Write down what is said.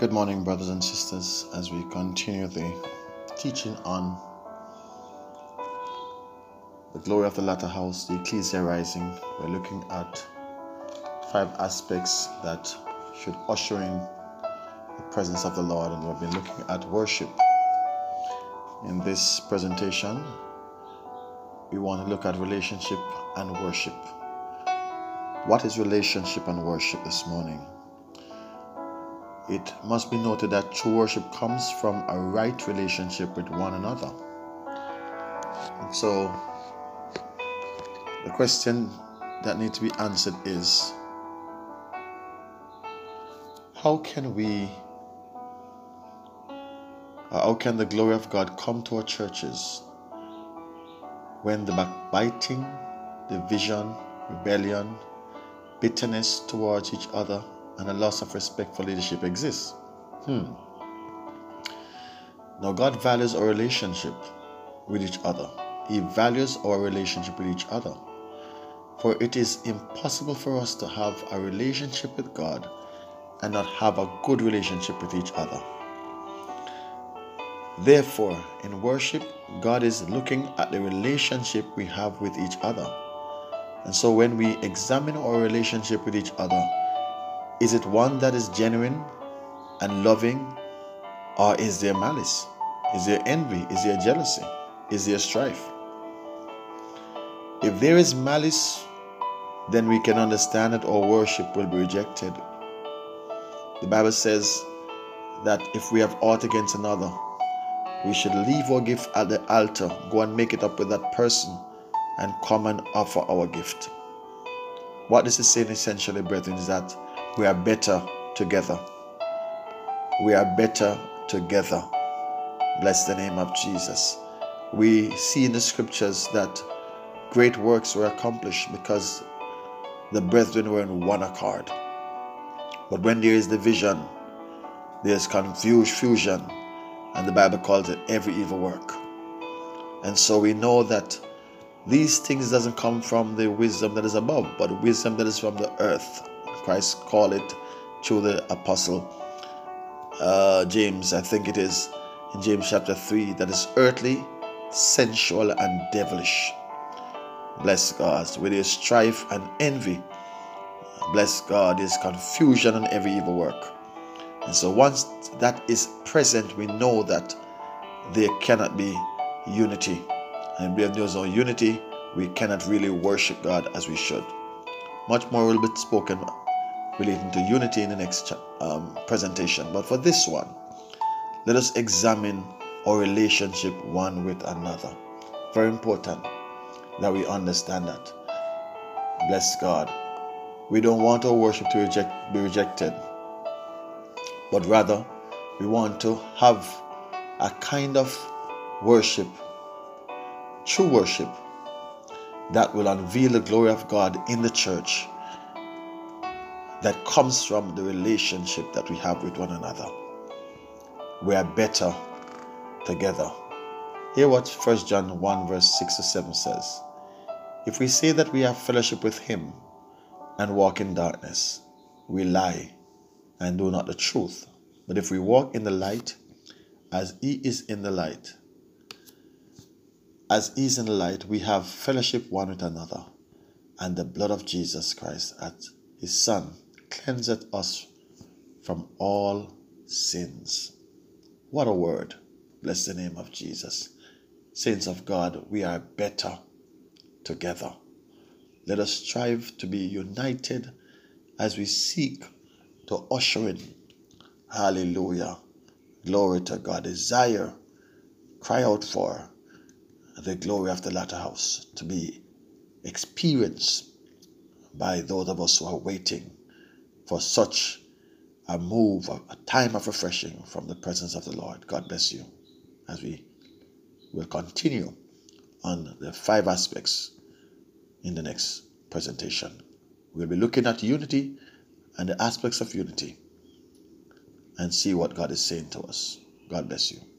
Good morning, brothers and sisters, as we continue the teaching on the glory of the latter house, the ecclesia rising. We're looking at five aspects that should usher in the presence of the Lord, and we've been looking at worship. In this presentation, we want to look at relationship and worship. What is relationship and worship this morning? It must be noted that true worship comes from a right relationship with one another. And so, the question that needs to be answered is how can we, uh, how can the glory of God come to our churches when the backbiting, division, rebellion, bitterness towards each other, and a loss of respect for leadership exists. Hmm. Now, God values our relationship with each other. He values our relationship with each other. For it is impossible for us to have a relationship with God and not have a good relationship with each other. Therefore, in worship, God is looking at the relationship we have with each other. And so, when we examine our relationship with each other, is it one that is genuine and loving, or is there malice? Is there envy? Is there jealousy? Is there strife? If there is malice, then we can understand that our worship will be rejected. The Bible says that if we have aught against another, we should leave our gift at the altar, go and make it up with that person, and come and offer our gift. What this is saying essentially, brethren, is that we are better together. We are better together. Bless the name of Jesus. We see in the scriptures that great works were accomplished because the brethren were in one accord. But when there is division, there's confusion, and the Bible calls it every evil work. And so we know that these things doesn't come from the wisdom that is above, but wisdom that is from the earth. Christ called it through the apostle uh, James, I think it is in James chapter 3, that is earthly, sensual, and devilish. Bless God. with there is strife and envy, bless God, there's confusion and every evil work. And so once that is present, we know that there cannot be unity. And if there's no unity, we cannot really worship God as we should. Much more will be spoken relating to unity in the next um, presentation. But for this one, let us examine our relationship one with another. Very important that we understand that. Bless God. We don't want our worship to reject, be rejected, but rather we want to have a kind of worship, true worship, that will unveil the glory of God in the church that comes from the relationship that we have with one another. We are better together. Hear what 1 John 1 verse 6 to 7 says. If we say that we have fellowship with him and walk in darkness, we lie and do not the truth. But if we walk in the light, as he is in the light, as he is in the light, we have fellowship one with another, and the blood of Jesus Christ, at his Son, cleanseth us from all sins. What a word. Bless the name of Jesus. Saints of God, we are better together. Let us strive to be united as we seek to usher in. Hallelujah. Glory to God. Desire, cry out for the glory of the latter house to be experienced by those of us who are waiting for such a move, a time of refreshing from the presence of the Lord. God bless you as we will continue on the five aspects in the next presentation. We'll be looking at unity and the aspects of unity and see what God is saying to us. God bless you.